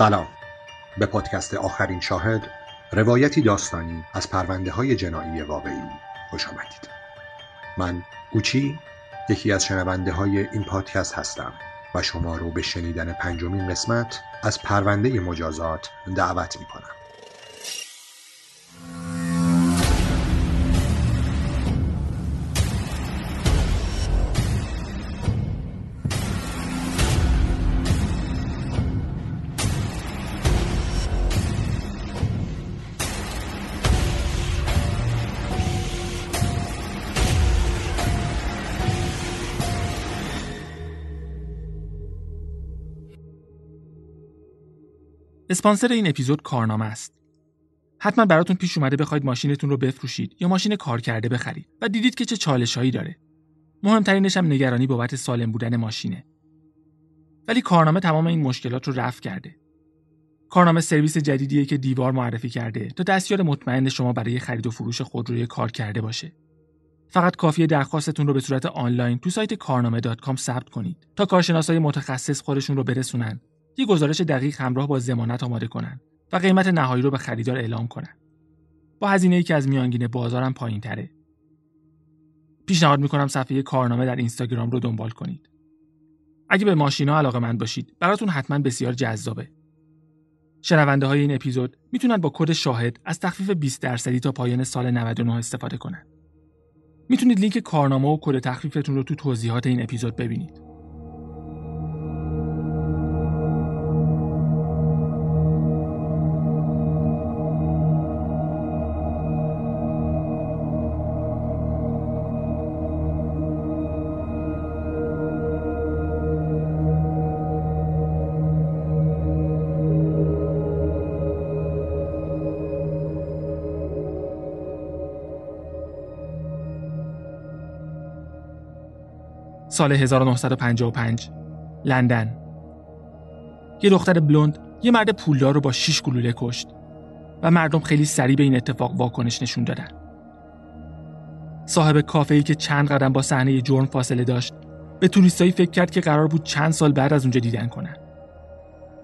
سلام. به پادکست آخرین شاهد روایتی داستانی از پرونده های جنایی واقعی خوش آمدید. من گوچی یکی از شنونده های این پادکست هستم و شما رو به شنیدن پنجمین قسمت از پرونده مجازات دعوت می کنم اسپانسر این اپیزود کارنامه است. حتما براتون پیش اومده بخواید ماشینتون رو بفروشید یا ماشین کار کرده بخرید و دیدید که چه چالشهایی داره. مهمترینش هم نگرانی بابت سالم بودن ماشینه. ولی کارنامه تمام این مشکلات رو رفع کرده. کارنامه سرویس جدیدیه که دیوار معرفی کرده تا دستیار مطمئن شما برای خرید و فروش خودروی کار کرده باشه. فقط کافیه درخواستتون رو به صورت آنلاین تو سایت کارنامه ثبت کنید تا کارشناسای متخصص خودشون رو برسونن یک گزارش دقیق همراه با زمانت آماده کنن و قیمت نهایی رو به خریدار اعلام کنن. با هزینه ای که از میانگین بازارم پایین تره. پیشنهاد می‌کنم صفحه کارنامه در اینستاگرام رو دنبال کنید. اگه به ماشینا علاقه مند باشید براتون حتما بسیار جذابه. شنونده های این اپیزود می‌تونن با کد شاهد از تخفیف 20 درصدی تا پایان سال 99 استفاده کنن. می‌تونید لینک کارنامه و کد تخفیفتون رو تو توضیحات این اپیزود ببینید. سال 1955 لندن. یه دختر بلوند یه مرد پولدار رو با شیش گلوله کشت و مردم خیلی سریع به این اتفاق واکنش نشون دادن. صاحب کافه ای که چند قدم با صحنه جرم فاصله داشت به توریستایی فکر کرد که قرار بود چند سال بعد از اونجا دیدن کنن.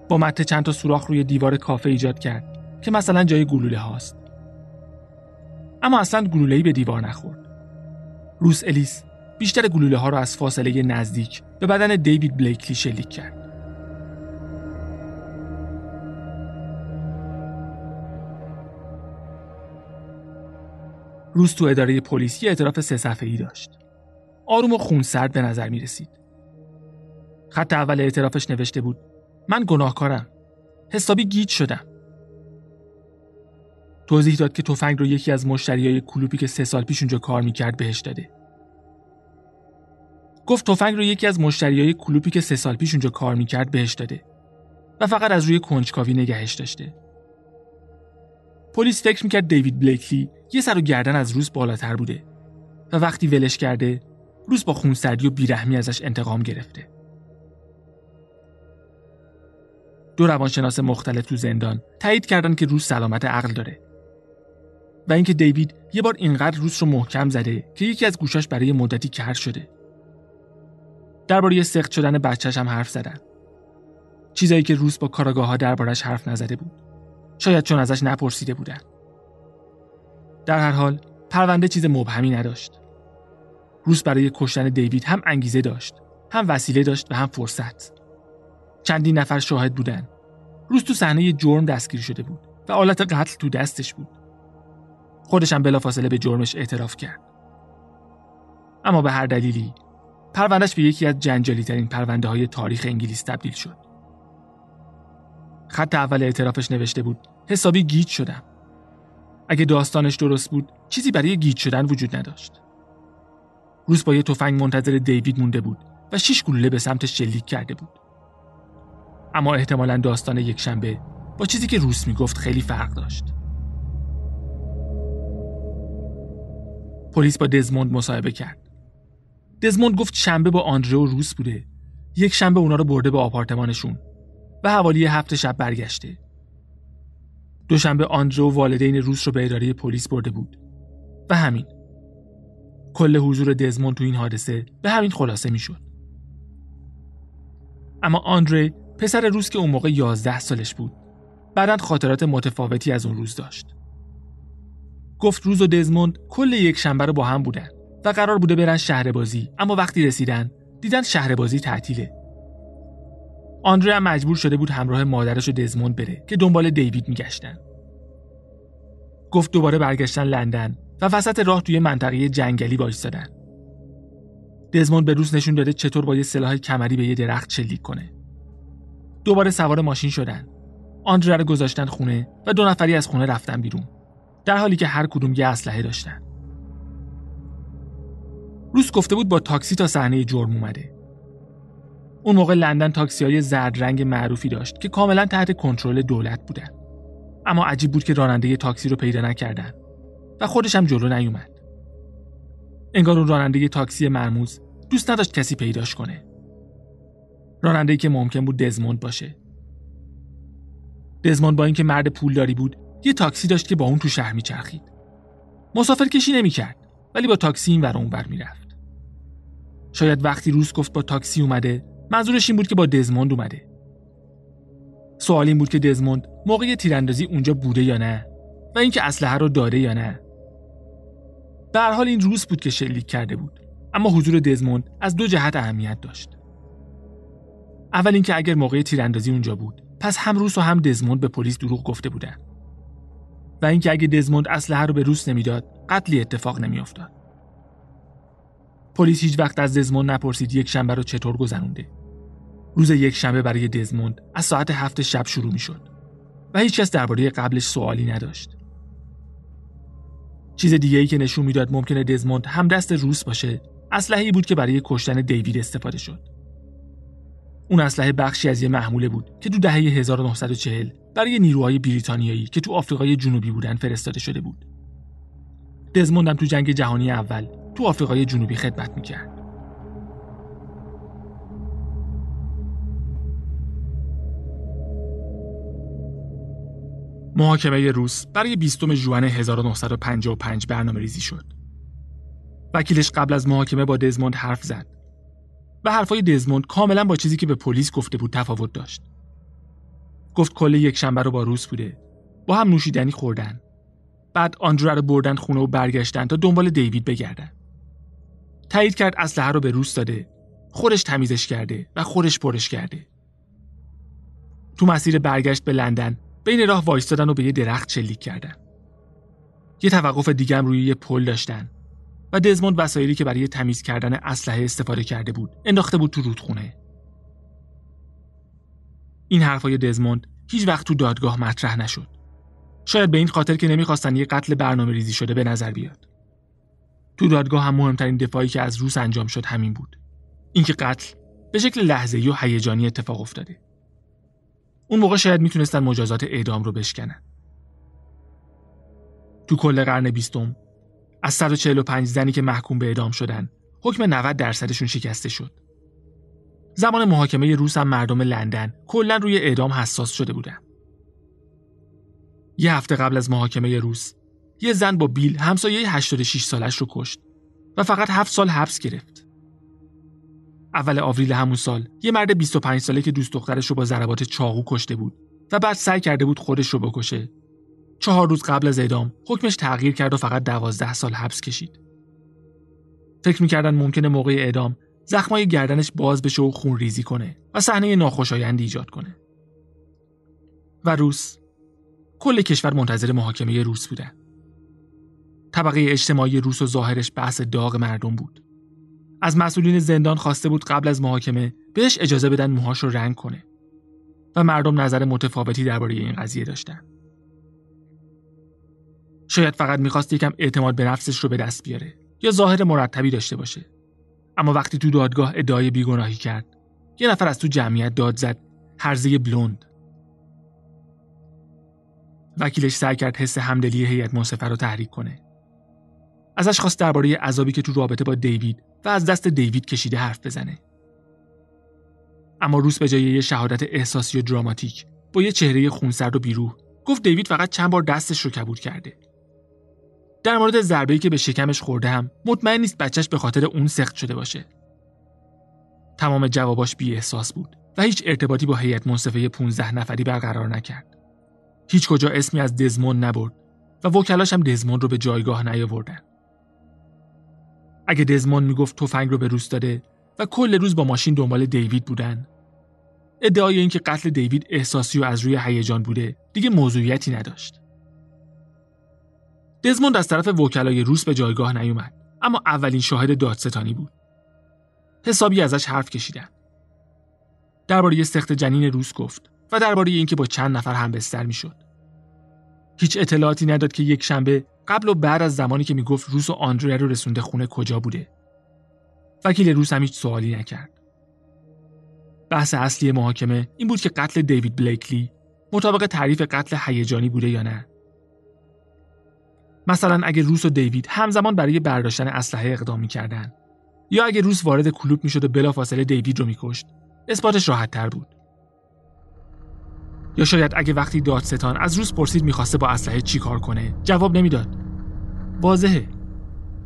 با مته چند تا سوراخ روی دیوار کافه ایجاد کرد که مثلا جای گلوله هاست. اما اصلا گلوله به دیوار نخورد. روس الیس بیشتر گلوله ها را از فاصله نزدیک به بدن دیوید بلیکلی شلیک کرد. روز تو اداره پلیسی اعتراف سه صفحه ای داشت. آروم و خونسرد به نظر می رسید. خط اول اعترافش نوشته بود من گناهکارم. حسابی گیج شدم. توضیح داد که تفنگ رو یکی از مشتریای کلوپی که سه سال پیش اونجا کار می‌کرد بهش داده. گفت تفنگ رو یکی از مشتریای کلوپی که سه سال پیش اونجا کار می‌کرد بهش داده و فقط از روی کنجکاوی نگهش داشته. پلیس فکر می‌کرد دیوید بلیکلی یه سر و گردن از روز بالاتر بوده و وقتی ولش کرده روز با خونسردی و بیرحمی ازش انتقام گرفته. دو روانشناس مختلف تو زندان تایید کردن که روز سلامت عقل داره و اینکه دیوید یه بار اینقدر روز رو محکم زده که یکی از گوشاش برای مدتی کر شده. درباره سخت شدن بچهش هم حرف زدن. چیزایی که روز با کاراگاه ها دربارش حرف نزده بود. شاید چون ازش نپرسیده بودن. در هر حال پرونده چیز مبهمی نداشت. روز برای کشتن دیوید هم انگیزه داشت، هم وسیله داشت و هم فرصت. چندین نفر شاهد بودن. روز تو صحنه جرم دستگیر شده بود و آلت قتل تو دستش بود. خودش هم بلافاصله به جرمش اعتراف کرد. اما به هر دلیلی پروندهش به یکی از جنجالی ترین پرونده های تاریخ انگلیس تبدیل شد. خط اول اعترافش نوشته بود حسابی گیج شدم. اگه داستانش درست بود چیزی برای گیج شدن وجود نداشت. روز با یه تفنگ منتظر دیوید مونده بود و شش گلوله به سمتش شلیک کرده بود. اما احتمالا داستان یک شنبه با چیزی که روس می‌گفت خیلی فرق داشت. پلیس با دزموند مصاحبه کرد. دزموند گفت شنبه با آندره و روس بوده. یک شنبه اونا رو برده به آپارتمانشون و حوالی هفت شب برگشته. دوشنبه آندره و والدین روس رو به اداره پلیس برده بود. و همین. کل حضور دزموند تو این حادثه به همین خلاصه می‌شد. اما آندره پسر روس که اون موقع 11 سالش بود بعدا خاطرات متفاوتی از اون روز داشت. گفت روز و دزموند کل یک شنبه رو با هم بودن و قرار بوده برن شهر بازی اما وقتی رسیدن دیدن شهر بازی تعطیله. آندره هم مجبور شده بود همراه مادرش و دزموند بره که دنبال دیوید میگشتن. گفت دوباره برگشتن لندن و وسط راه توی منطقه جنگلی وایستادن. دزموند به روز نشون داده چطور با یه سلاح کمری به یه درخت شلیک کنه. دوباره سوار ماشین شدن. آندره رو گذاشتن خونه و دو نفری از خونه رفتن بیرون. در حالی که هر کدوم یه اسلحه داشتن. روز گفته بود با تاکسی تا صحنه جرم اومده. اون موقع لندن تاکسی های زرد رنگ معروفی داشت که کاملا تحت کنترل دولت بودن. اما عجیب بود که راننده تاکسی رو پیدا نکردن و خودش هم جلو نیومد. انگار اون راننده تاکسی مرموز دوست نداشت کسی پیداش کنه. راننده که ممکن بود دزموند باشه. دزموند با اینکه مرد پولداری بود، یه تاکسی داشت که با اون تو شهر میچرخید. مسافر کشی نمی‌کرد، ولی با تاکسی این ور اونور می‌رفت. شاید وقتی روز گفت با تاکسی اومده، منظورش این بود که با دزموند اومده. سوال این بود که دزموند موقع تیراندازی اونجا بوده یا نه و اینکه اسلحه رو داره یا نه. هر حال این روز بود که شلیک کرده بود، اما حضور دزموند از دو جهت اهمیت داشت. اول اینکه اگر موقع تیراندازی اونجا بود پس هم روس و هم دزموند به پلیس دروغ گفته بودن و اینکه اگه دزموند اسلحه رو به روس نمی‌داد قتلی اتفاق نمیافتاد پلیس هیچ وقت از دزموند نپرسید یک شنبه رو چطور گذرونده. روز یک شنبه برای دزموند از ساعت هفت شب شروع می شد و هیچکس درباره قبلش سوالی نداشت. چیز دیگه ای که نشون می‌داد ممکنه دزموند هم دست روس باشه اسلحه‌ای بود که برای کشتن دیوید استفاده شد. اون اسلحه بخشی از یه محموله بود که تو دهه 1940 برای نیروهای بریتانیایی که تو آفریقای جنوبی بودن فرستاده شده بود. دزموند تو جنگ جهانی اول تو آفریقای جنوبی خدمت می‌کرد. محاکمه روس برای 20 ژوئن 1955 برنامه ریزی شد. وکیلش قبل از محاکمه با دزموند حرف زد و حرفای دزموند کاملا با چیزی که به پلیس گفته بود تفاوت داشت. گفت کل یک شنبه رو با روس بوده. با هم نوشیدنی خوردن. بعد آندرو رو بردن خونه و برگشتن تا دنبال دیوید بگردن. تایید کرد اسلحه رو به روس داده. خودش تمیزش کرده و خودش پرش کرده. تو مسیر برگشت به لندن بین راه وایستادن و به یه درخت شلیک کردن. یه توقف دیگه هم روی یه پل داشتن و دزموند وسایلی که برای تمیز کردن اسلحه استفاده کرده بود انداخته بود تو رودخونه این حرفای دزموند هیچ وقت تو دادگاه مطرح نشد شاید به این خاطر که نمی‌خواستن یه قتل برنامه ریزی شده به نظر بیاد تو دادگاه هم مهمترین دفاعی که از روس انجام شد همین بود. اینکه قتل به شکل لحظه‌ای و هیجانی اتفاق افتاده. اون موقع شاید می‌تونستن مجازات اعدام رو بشکنن. تو کل قرن بیستم از 145 زنی که محکوم به اعدام شدن حکم 90 درصدشون شکسته شد. زمان محاکمه روس هم مردم لندن کلا روی اعدام حساس شده بودن. یه هفته قبل از محاکمه روس یه زن با بیل همسایه 86 سالش رو کشت و فقط 7 سال حبس گرفت اول آوریل همون سال یه مرد 25 ساله که دوست دخترش رو با ضربات چاقو کشته بود و بعد سعی کرده بود خودش رو بکشه چهار روز قبل از اعدام حکمش تغییر کرد و فقط دوازده سال حبس کشید. فکر می‌کردن ممکنه موقع اعدام زخمای گردنش باز بشه و خون ریزی کنه و صحنه ناخوشایندی ایجاد کنه. و روس کل کشور منتظر محاکمه روس بودن. طبقه اجتماعی روس و ظاهرش بحث داغ مردم بود. از مسئولین زندان خواسته بود قبل از محاکمه بهش اجازه بدن موهاش رو رنگ کنه و مردم نظر متفاوتی درباره این قضیه داشتن. شاید فقط می‌خواست یکم اعتماد به نفسش رو به دست بیاره یا ظاهر مرتبی داشته باشه. اما وقتی تو دادگاه ادعای بیگناهی کرد، یه نفر از تو جمعیت داد زد هرزه بلوند. وکیلش سعی کرد حس همدلی هیئت منصفه رو تحریک کنه. ازش خواست درباره عذابی که تو رابطه با دیوید و از دست دیوید کشیده حرف بزنه. اما روس به جای یه شهادت احساسی و دراماتیک با یه چهره خونسرد و بیروح گفت دیوید فقط چند بار دستش رو کبود کرده. در مورد ضربه‌ای که به شکمش خورده هم مطمئن نیست بچهش به خاطر اون سخت شده باشه. تمام جواباش بی احساس بود و هیچ ارتباطی با هیئت منصفه 15 نفری برقرار نکرد. هیچ کجا اسمی از دزمون نبرد و وکلاش هم دزمون رو به جایگاه نیاوردن. اگه دزمون می‌گفت تفنگ رو به روس داده و کل روز با ماشین دنبال دیوید بودن. ادعای اینکه قتل دیوید احساسی و از روی هیجان بوده دیگه موضوعیتی نداشت. دزموند از طرف وکلای روس به جایگاه نیومد اما اولین شاهد دادستانی بود. حسابی ازش حرف کشیدن. درباره سخت جنین روس گفت و درباره اینکه با چند نفر هم بستر می‌شد. هیچ اطلاعاتی نداد که یک شنبه قبل و بعد از زمانی که می‌گفت روس و آندره رو رسونده خونه کجا بوده. وکیل روس هم هیچ سوالی نکرد. بحث اصلی محاکمه این بود که قتل دیوید بلیکلی مطابق تعریف قتل هیجانی بوده یا نه. مثلا اگه روس و دیوید همزمان برای برداشتن اسلحه اقدام می‌کردن یا اگه روس وارد کلوب می‌شد و بلافاصله دیوید رو میکشت اثباتش راحت تر بود. یا شاید اگه وقتی دادستان از روس پرسید می‌خواسته با اسلحه چی کار کنه؟ جواب نمی‌داد. واضحه.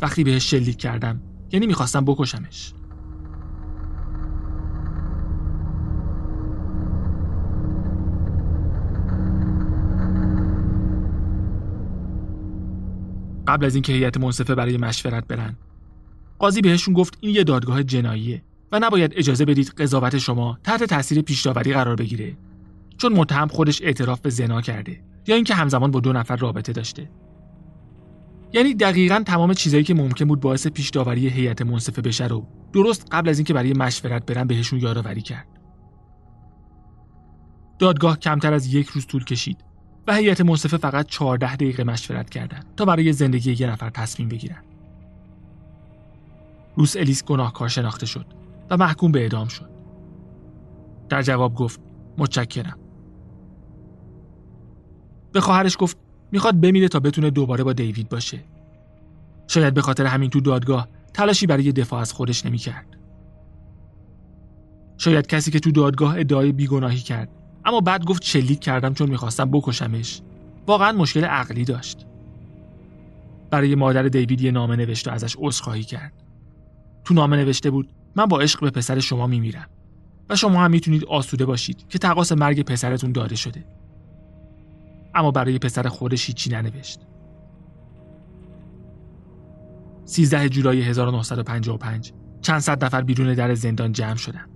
وقتی بهش شلیک کردم یعنی می‌خواستم بکشمش. قبل از اینکه هیئت منصفه برای مشورت برن قاضی بهشون گفت این یه دادگاه جناییه و نباید اجازه بدید قضاوت شما تحت تاثیر پیشداوری قرار بگیره. چون متهم خودش اعتراف به زنا کرده یا اینکه همزمان با دو نفر رابطه داشته یعنی دقیقا تمام چیزایی که ممکن بود باعث پیش داوری هیئت منصفه بشه رو درست قبل از اینکه برای مشورت برن بهشون یادآوری کرد. دادگاه کمتر از یک روز طول کشید و هیئت منصفه فقط 14 دقیقه مشورت کردند تا برای زندگی یه نفر تصمیم بگیرن. روس الیس گناهکار شناخته شد و محکوم به اعدام شد. در جواب گفت متشکرم. به خواهرش گفت می‌خواد بمیره تا بتونه دوباره با دیوید باشه. شاید به خاطر همین تو دادگاه تلاشی برای دفاع از خودش نمی‌کرد. شاید کسی که تو دادگاه ادعای بیگناهی کرد اما بعد گفت شلیک کردم چون می‌خواستم بکشمش واقعا مشکل عقلی داشت. برای مادر دیوید یه نامه نوشت و ازش عذرخواهی کرد. تو نامه نوشته بود من با عشق به پسر شما میمیرم و شما هم می‌تونید آسوده باشید که تقاس مرگ پسرتون داده شده. اما برای پسر خودش هیچی ننوشت. 13 جولای 1955 چند صد نفر بیرون در زندان جمع شدند.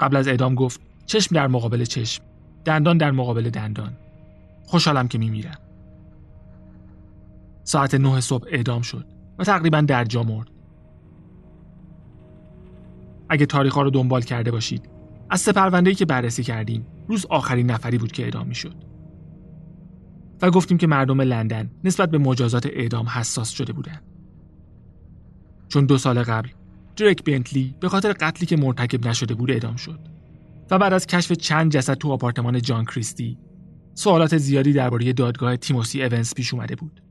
قبل از اعدام گفت چشم در مقابل چشم، دندان در مقابل دندان. خوشحالم که میمیرم. ساعت 9 صبح اعدام شد و تقریبا در جا مرد. اگه تاریخ ها رو دنبال کرده باشید از سه که بررسی کردیم روز آخرین نفری بود که اعدام می‌شد. و گفتیم که مردم لندن نسبت به مجازات اعدام حساس شده بودند. چون دو سال قبل دریک بنتلی به خاطر قتلی که مرتکب نشده بود اعدام شد و بعد از کشف چند جسد تو آپارتمان جان کریستی سوالات زیادی درباره دادگاه تیموسی اونس پیش اومده بود.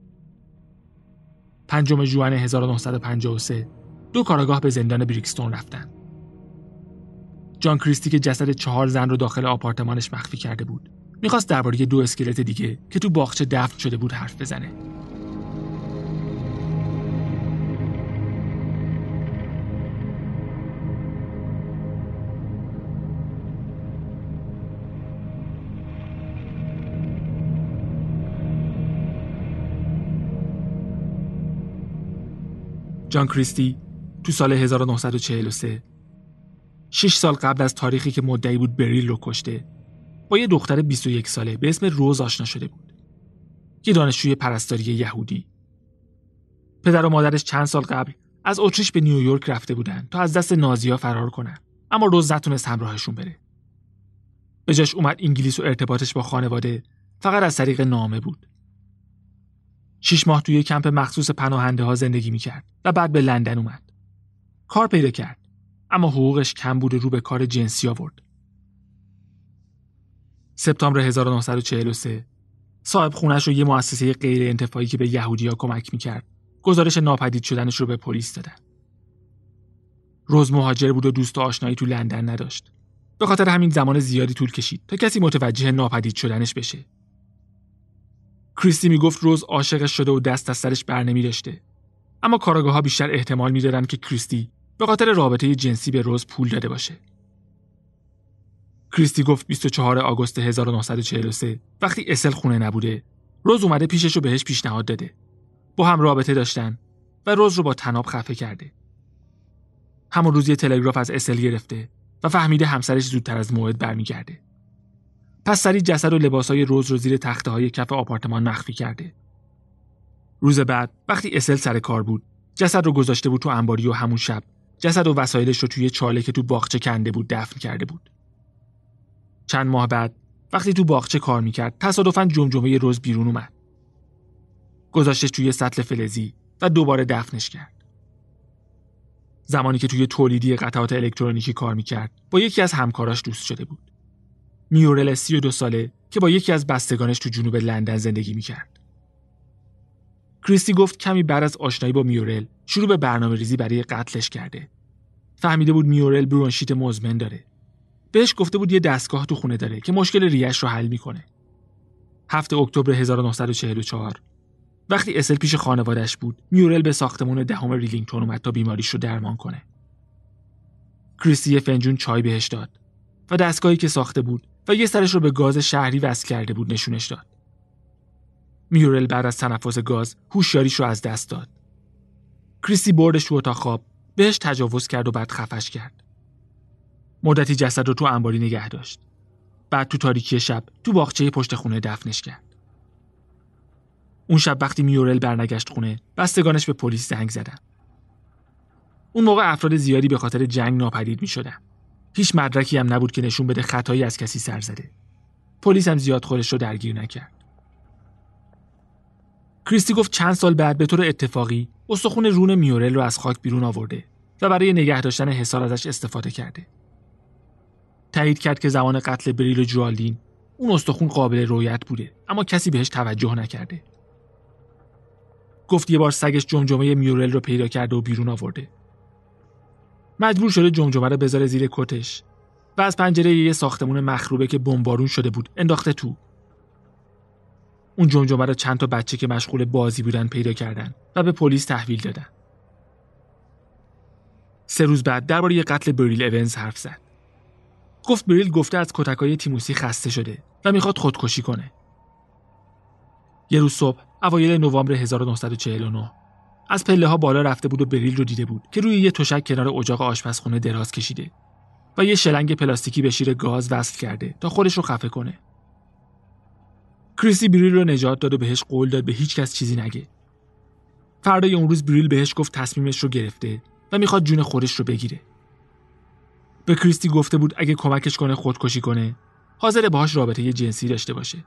پنجم جوان 1953 دو کاراگاه به زندان بریکستون رفتن. جان کریستی که جسد چهار زن رو داخل آپارتمانش مخفی کرده بود می‌خواست درباره دو اسکلت دیگه که تو باغچه دفن شده بود حرف بزنه. جان کریستی تو سال 1943 شش سال قبل از تاریخی که مدعی بود بریل رو کشته. با یه دختر 21 ساله به اسم روز آشنا شده بود. یه دانشجوی پرستاری یهودی. پدر و مادرش چند سال قبل از اتریش به نیویورک رفته بودن تا از دست نازیا فرار کنن. اما روز نتونست همراهشون بره. به جاش اومد انگلیس و ارتباطش با خانواده فقط از طریق نامه بود. شیش ماه توی کمپ مخصوص پناهنده ها زندگی می‌کرد و بعد به لندن اومد. کار پیدا کرد. اما حقوقش کم بود رو به کار جنسی آورد. سپتامبر 1943 صاحب خونش رو یه مؤسسه غیر انتفاعی که به یهودیا کمک می‌کرد گزارش ناپدید شدنش رو به پلیس دادن روز مهاجر بود و دوست و آشنایی تو لندن نداشت به خاطر همین زمان زیادی طول کشید تا کسی متوجه ناپدید شدنش بشه کریستی می‌گفت روز عاشقش شده و دست از سرش بر نمی داشته. اما کاراگاه ها بیشتر احتمال می‌دادند که کریستی به خاطر رابطه جنسی به روز پول داده باشه. کریستی گفت 24 آگوست 1943 وقتی اسل خونه نبوده روز اومده پیشش رو بهش پیشنهاد داده. با هم رابطه داشتن و روز رو با تناب خفه کرده. همون روز یه تلگراف از اسل گرفته و فهمیده همسرش زودتر از موعد برمیگرده. پس سری جسد و لباسای روز رو زیر تخته های کف آپارتمان مخفی کرده. روز بعد وقتی اسل سر کار بود جسد رو گذاشته بود تو انباری و همون شب جسد و وسایلش رو توی چاله که تو باغچه کنده بود دفن کرده بود. چند ماه بعد وقتی تو باغچه کار می‌کرد تصادفا جمجمه روز بیرون اومد. گذاشتش توی سطل فلزی و دوباره دفنش کرد. زمانی که توی تولیدی قطعات الکترونیکی کار می‌کرد با یکی از همکاراش دوست شده بود. میورل سی و دو ساله که با یکی از بستگانش تو جنوب لندن زندگی می‌کرد. کریستی گفت کمی بعد از آشنایی با میورل شروع به برنامه ریزی برای قتلش کرده. فهمیده بود میورل برونشیت مزمن داره. بهش گفته بود یه دستگاه تو خونه داره که مشکل ریه‌ش رو حل می‌کنه. هفته اکتبر 1944 وقتی اتل پیش خانوادش بود میورل به ساختمون دهم ریلینگتون اومد تا بیماریش رو درمان کنه. کریستی فنجون چای بهش داد و دستگاهی که ساخته بود و یه سرش رو به گاز شهری وصل کرده بود نشونش داد. میورل بعد از تنفس گاز هوشیاریش رو از دست داد. کریستی بردش تو اتاق خواب بهش تجاوز کرد و بعد خفش کرد. مدتی جسد رو تو انباری نگه داشت. بعد تو تاریکی شب تو باغچه پشت خونه دفنش کرد. اون شب وقتی میورل برنگشت خونه بستگانش به پلیس زنگ زدن. اون موقع افراد زیادی به خاطر جنگ ناپدید می شدن. هیچ مدرکی هم نبود که نشون بده خطایی از کسی سر زده. پلیس هم زیاد خودش رو درگیر نکرد. کریستی گفت چند سال بعد به طور اتفاقی استخون رون میورل رو از خاک بیرون آورده و برای نگه داشتن حسار ازش استفاده کرده. تایید کرد که زمان قتل بریل و جوالدین اون استخون قابل رویت بوده اما کسی بهش توجه نکرده. گفت یه بار سگش جمجمه میورل رو پیدا کرده و بیرون آورده. مجبور شده جمجمه رو بذاره زیر کتش و از پنجره یه ساختمون مخروبه که بمبارون شده بود انداخته تو. اون جمجمه رو چند تا بچه که مشغول بازی بودن پیدا کردن و به پلیس تحویل دادن. سه روز بعد درباره قتل بریل اونز حرف زد. گفت بریل گفته از کتکای تیموسی خسته شده و می‌خواد خودکشی کنه. یه روز صبح اوایل نوامبر 1949 از پله ها بالا رفته بود و بریل رو دیده بود که روی یه تشک کنار اجاق آشپزخونه دراز کشیده و یه شلنگ پلاستیکی به شیر گاز وصل کرده تا خودش رو خفه کنه. کریسی بریل رو نجات داد و بهش قول داد به هیچ کس چیزی نگه. فردای اون روز بریل بهش گفت تصمیمش رو گرفته و می‌خواد جون خودش رو بگیره. به کریستی گفته بود اگه کمکش کنه خودکشی کنه حاضر باهاش رابطه جنسی داشته باشه.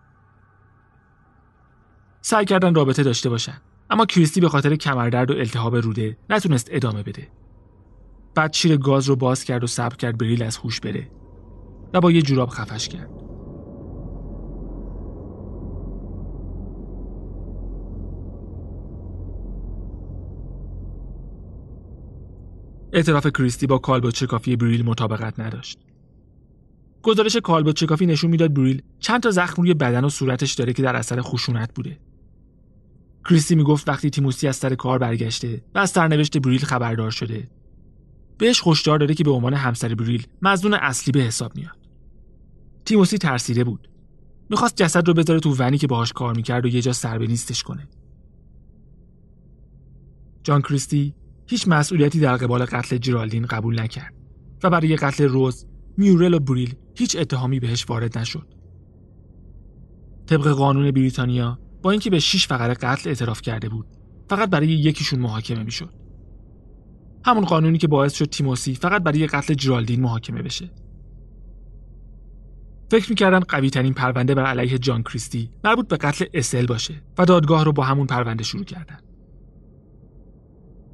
سعی کردن رابطه داشته باشن اما کریستی به خاطر کمردرد و التهاب روده نتونست ادامه بده. بعد شیر گاز رو باز کرد و صبر کرد بریل از هوش بره و با یه جوراب خفش کرد. اعتراف کریستی با کالبوت کافی بریل مطابقت نداشت. گزارش کالبوت کافی نشون می‌داد بریل چند تا زخم روی بدن و صورتش داره که در اثر خشونت بوده. کریستی می‌گفت وقتی تیموسی از سر کار برگشته و از سرنوشت بریل خبردار شده بهش هشدار داده که به عنوان همسر بریل مزنون اصلی به حساب میاد. تیموسی ترسیده بود. می‌خواست جسد رو بذاره تو ونی که باهاش کار می‌کرد و یه جا سر به نیستش کنه. جان کریستی هیچ مسئولیتی در قبال قتل جرالدین قبول نکرد و برای قتل روز، میورل و بریل هیچ اتهامی بهش وارد نشد. طبق قانون بریتانیا با اینکه به 6 فقره قتل اعتراف کرده بود، فقط برای یکیشون محاکمه می‌شد. همون قانونی که باعث شد تیموسی فقط برای قتل جرالدین محاکمه بشه فکر می‌کردن قوی ترین پرونده بر علیه جان کریستی مربوط به قتل اسل باشه و دادگاه رو با همون پرونده شروع کردن.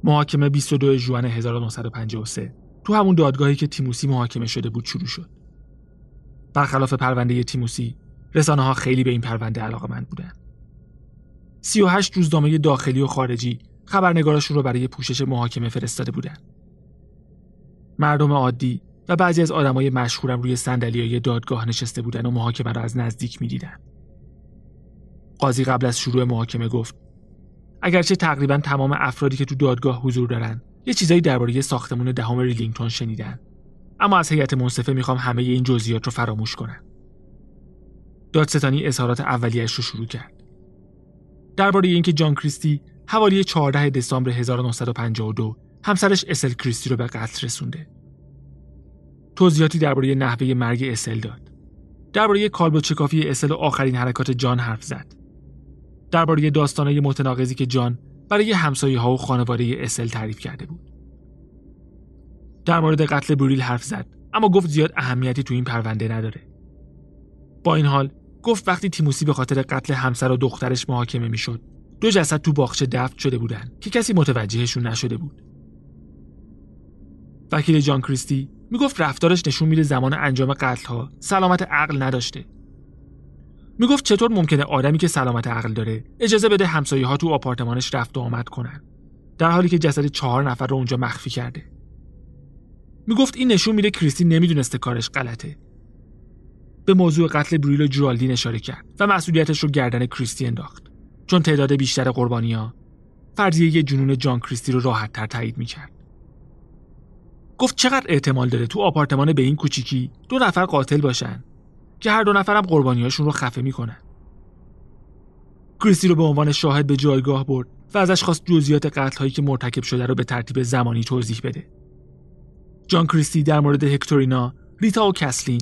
محاکمه 22 ژوئن 1953 تو همون دادگاهی که تیموسی محاکمه شده بود شروع شد. برخلاف پرونده تیموسی، رسانه ها خیلی به این پرونده علاقه من بودن. 38 روزنامه داخلی و خارجی خبرنگارشون رو برای پوشش محاکمه فرستاده بودن. مردم عادی و بعضی از آدمای مشهورم روی صندلیای دادگاه نشسته بودن و محاکمه را از نزدیک می‌دیدن. قاضی قبل از شروع محاکمه گفت اگرچه تقریبا تمام افرادی که تو دادگاه حضور دارن یه چیزایی درباره ساختمون دهم ریلینگتون شنیدن. اما از هیئت منصفه می‌خوام همه این جزئیات رو فراموش کنم. دادستانی اظهارات اولیش رو شروع کرد. درباره اینکه جان کریستی حوالی 14 دسامبر 1952 همسرش اتل کریستی رو به قتل رسونده. توضیحاتی درباره نحوه مرگ اتل داد. درباره کالب و چکافی اسل و آخرین حرکات جان حرف زد. درباره داستانهای متناقضی که جان برای همسایه ها و خانواده اسل تعریف کرده بود. در مورد قتل بریل حرف زد اما گفت زیاد اهمیتی تو این پرونده نداره. با این حال گفت وقتی تیموسی به خاطر قتل همسر و دخترش محاکمه می‌شد دو جسد تو باغچه دفن شده بودن که کسی متوجهشون نشده بود. وکیل جان کریستی می‌گفت رفتارش نشون میده زمان انجام قتل ها سلامت عقل نداشته. می‌گفت چطور ممکنه آدمی که سلامت عقل داره اجازه بده همسایه ها تو آپارتمانش رفت و آمد کنن در حالی که جسد چهار نفر رو اونجا مخفی کرده. می‌گفت این نشون میده کریستی نمی‌دونسته کارش غلطه. به موضوع قتل بریل و جرالدین اشاره کرد و مسئولیتش رو گردن کریستی انداخت چون تعداد بیشتر قربانیا فرضیه جنون جان کریستی رو راحت تر تایید می‌کرد. گفت چقدر احتمال داره تو آپارتمان به این کوچیکی دو نفر قاتل باشن؟ که هر دو نفرم قربانیاشون رو خفه می‌کنن. کریستی رو به عنوان شاهد به جایگاه برد و ازش خواست جزئیات قتل هایی که مرتکب شده رو به ترتیب زمانی توضیح بده. جان کریستی در مورد هکتورینا ریتا و کسلین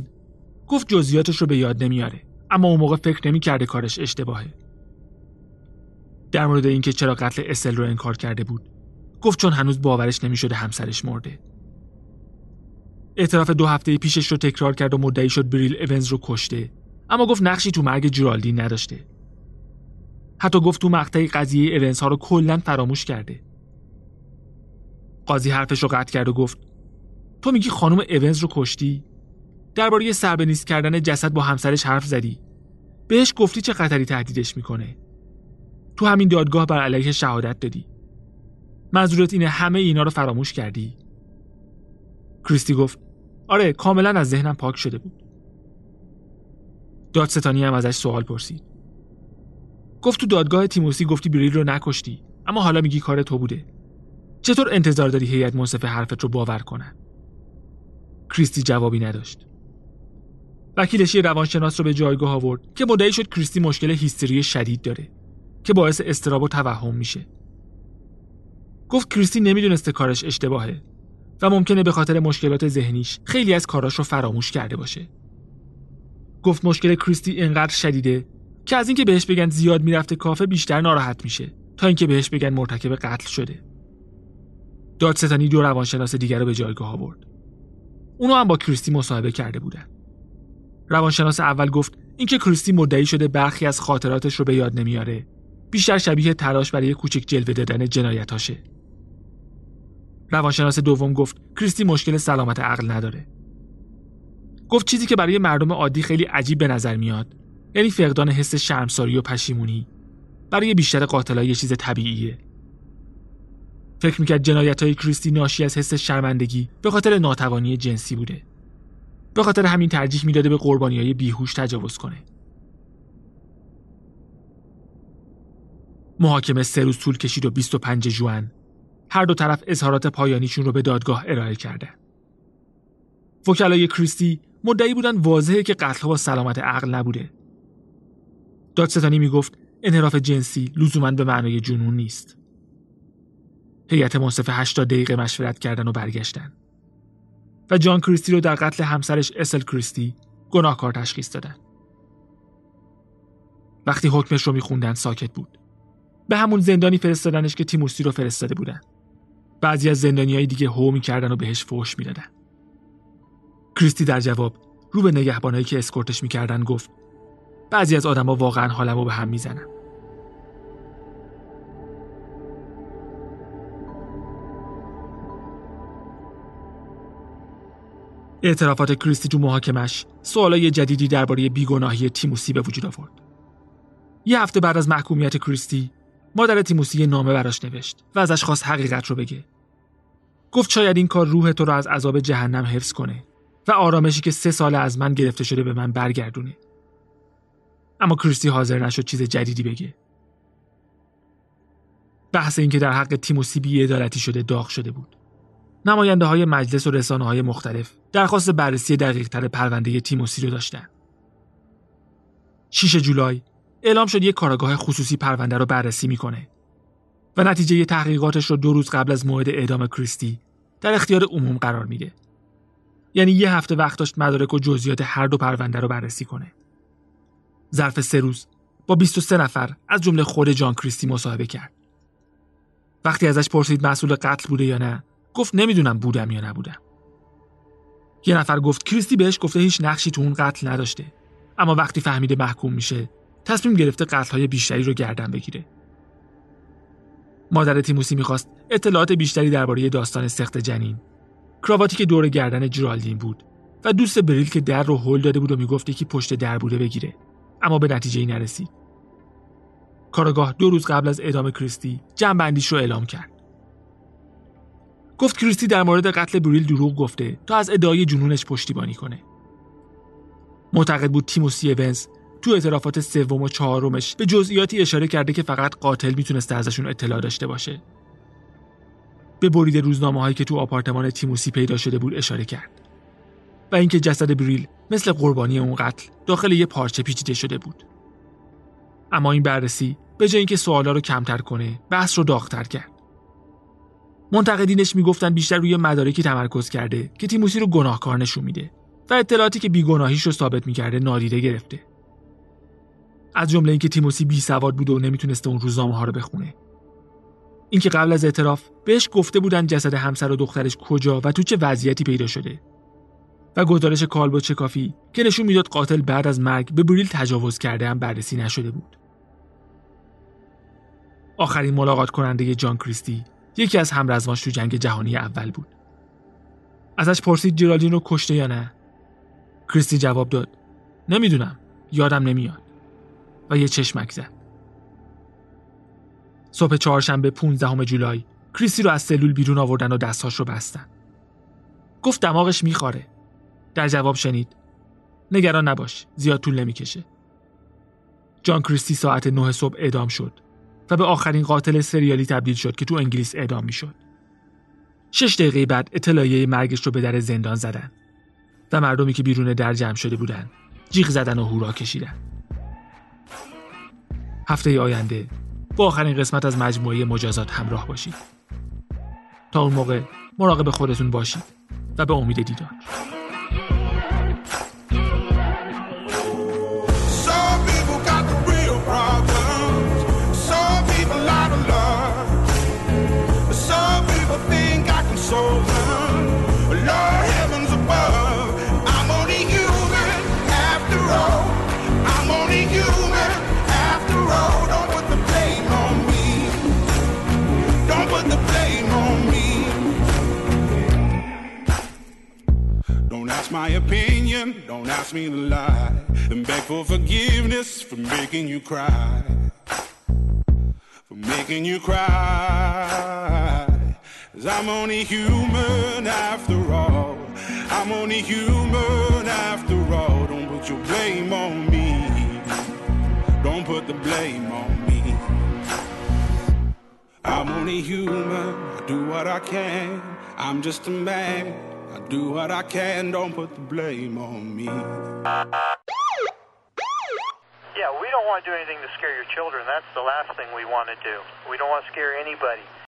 گفت جزئیاتش رو به یاد نمیاره اما اون موقع فکر نمی‌کرده کارش اشتباهه. در مورد اینکه چرا قتل اسل رو انکار کرده بود گفت چون هنوز باورش نمی‌شده همسرش مرده. اعتراف دو هفته پیشش رو تکرار کرد و مدعی شد بریل اونز رو کشته. اما گفت نقشی تو مرگ جرالدین نداشته. حتی گفت تو مقطع قضیه اونز ها رو کلا فراموش کرده. قاضی حرفش رو قطع کرد و گفت تو میگی خانم اونز رو کشتی؟ درباره سربنیست کردن جسد با همسرش حرف زدی؟ بهش گفتی چه خطری تهدیدش می‌کنه؟ تو همین دادگاه بر علیه شهادت دادی. منظورت اینه همه اینا رو فراموش کردی؟ کریستی گفت آره کاملا از ذهنم پاک شده بود. دادستانی هم ازش سوال پرسید. گفت تو دادگاه تیموسی گفتی بریل رو نکشتی اما حالا میگی کار تو بوده. چطور انتظار داری هیئت منصفه حرفت رو باور کنن کریستی جوابی نداشت. وکیلش یه روانشناس رو به جایگاه آورد که مدعی شد کریستی مشکل هیستری شدید داره که باعث استراب و توهم میشه. گفت کریستی نمی‌دونسته کارش اشتباهه. و ممکنه به خاطر مشکلات ذهنیش خیلی از کاراش رو فراموش کرده باشه. گفت مشکل کریستی انقدر شدیده که از اینکه بهش بگن زیاد می‌رفته کافه بیشتر ناراحت میشه تا اینکه بهش بگن مرتکب قتل شده. دادستانی دو روانشناس دیگر رو به جایگاه آورد. اونو هم با کریستی مصاحبه کرده بودن. روانشناس اول گفت اینکه کریستی مدعی شده برخی از خاطراتش رو به یاد نمیاره بیشتر شبیه تلاش برای کوچک جلوه دادن جنایتاشه روانشناس دوم گفت کریستی مشکل سلامت عقل نداره. گفت چیزی که برای مردم عادی خیلی عجیب به نظر میاد یعنی فقدان حس شرمساری و پشیمونی. برای بیشتر قاتلای یه چیز طبیعیه. فکر می‌کرد جنایت های کریستی ناشی از حس شرمندگی به خاطر ناتوانی جنسی بوده. به خاطر همین ترجیح می‌داده به قربانی های بیهوش تجاوز کنه. محاکمه سه روز طول کشید و 25 جوان هر دو طرف اظهارات پایانیشون رو به دادگاه ارائه کرده. وکلای کریستی مدعی بودن واضحه که قتل با سلامت عقل نبوده. دادستانی می‌گفت انحراف جنسی لزوما به معنای جنون نیست. هیئت منصفه 80 دقیقه مشورت کردن و برگشتن. و جان کریستی رو در قتل همسرش اسل کریستی گناهکار تشخیص دادن. وقتی حکمش رو میخوندن ساکت بود. به همون زندانی فرستادنش که تیموسی رو فرستاده بودن. بعضی از های دیگه هو می‌کردن و بهش فوش می‌دادن کریستی در جواب رو به نگهبانایی که اسکورتش می‌کردن گفت بعضی از آدما واقعا حالمو به هم می‌زنن اعترافات کریستی تو محاکمش سوالای جدیدی درباره بیگناهی تیموسی به وجود آورد. یه هفته بعد از محکومیت کریستی مادر تیموسی نامه براش نوشت و ازش خواست حقیقت رو بگه. گفت شاید این کار روح تو رو از عذاب جهنم حفظ کنه و آرامشی که سه سال از من گرفته شده به من برگردونه. اما کریستی حاضر نشد چیز جدیدی بگه. بحث اینکه در حق تیموسی بیعدالتی شده داغ شده بود. نماینده های مجلس و رسانه های مختلف درخواست بررسی دقیق تر پرونده تیموسی رو داشتن. 6 جولای اعلام شد یک کارگاه خصوصی پرونده رو بررسی می‌کنه و نتیجه تحقیقاتش رو دو روز قبل از موعد اعدام کریستی در اختیار عموم قرار میده. یعنی یه هفته وقت داشت مدارک و جزئیات هر دو پرونده رو بررسی کنه. ظرف سه روز با 23 نفر از جمله خود جان کریستی مصاحبه کرد. وقتی ازش پرسید مسئول قتل بوده یا نه، گفت نمی‌دونم بودم یا نبودم. یه نفر گفت کریستی بهش گفته هیچ نقشی تو اون قتل نداشته. اما وقتی فهمیده محکوم میشه، تصمیم گرفته قتل‌های بیشتری رو گردن بگیره. مادر تیموسی می‌خواست اطلاعات بیشتری درباره داستان سخت جنین کراواتی که دور گردن جرالدین بود و دوست بریل که در رو هل داده بود و می‌گفت که پشت در بوده بگیره اما به نتیجه ای نرسید. کارگاه دو روز قبل از اعدام کریستی جنبندیش رو اعلام کرد. گفت کریستی در مورد قتل بریل دروغ گفته تا از ادعای جنونش پشتیبانی کنه. معتقد بود تیموسی اونز تو اعترافات سوم و چهارمش به جزئیاتی اشاره کرده که فقط قاتل می‌تونسته ازشون اطلاع داشته باشه. به برید روزنامه هایی که تو آپارتمان تیموسی پیدا شده بود اشاره کرد. و اینکه جسد بریل مثل قربانی اون قتل داخل یه پارچه پیچیده شده بود. اما این بررسی به جای اینکه سوالا رو کمتر کنه بحث رو داغتر کرد. منتقدینش می‌گفتن بیشتر روی مدارکی تمرکز کرده که تیموسی رو گناهکار نشون میده و اطلاعاتی که بیگناهیش رو ثابت می‌کرده نادیده گرفته. از جمله اینکه تیموسی بی سواد بود و نمی‌تونسته اون روزنامه ها رو بخونه. اینکه قبل از اعتراف بهش گفته بودن جسد همسر و دخترش کجا و تو چه وضعیتی پیدا شده. و گزارش کالبو چکافی که نشون می‌داد قاتل بعد از مرگ به بریل تجاوز کرده هم بررسی نشده بود. آخرین ملاقات کننده جان کریستی یکی از همرزماش تو جنگ جهانی اول بود. ازش پرسید جرالدین رو کشته یا نه؟ کریستی جواب داد نمی‌دونم یادم نمیاد. و یه چشمک زد صبح چهارشنبه 15 جولای کریستی رو از سلول بیرون آوردن و دستهاش رو بستن گفت دماغش میخواره در جواب شنید نگران نباش زیاد طول نمی‌کشه جان کریستی ساعت 9 صبح اعدام شد و به آخرین قاتل سریالی تبدیل شد که تو انگلیس اعدام می‌شد. شش دقیقه بعد اطلاعیه مرگش رو به در زندان زدن و مردمی که بیرون در جمع شده بودن جیغ زدن و هورا کشیدن. هفته آینده با آخرین قسمت از مجموعه مجازات همراه باشید. تا اون موقع مراقب خودتون باشید و به امید دیدار. Don't ask me to lie. And beg for forgiveness for making you cry. For making you cry. Cause I'm only human after all. I'm only human after all. Don't put your blame on me. Don't put the blame on me. I'm only human. I do what I can. I'm just a man. I do what I can, don't put the blame on me. Yeah, we don't want to do anything to scare your children. That's the last thing we want to do. We don't want to scare anybody.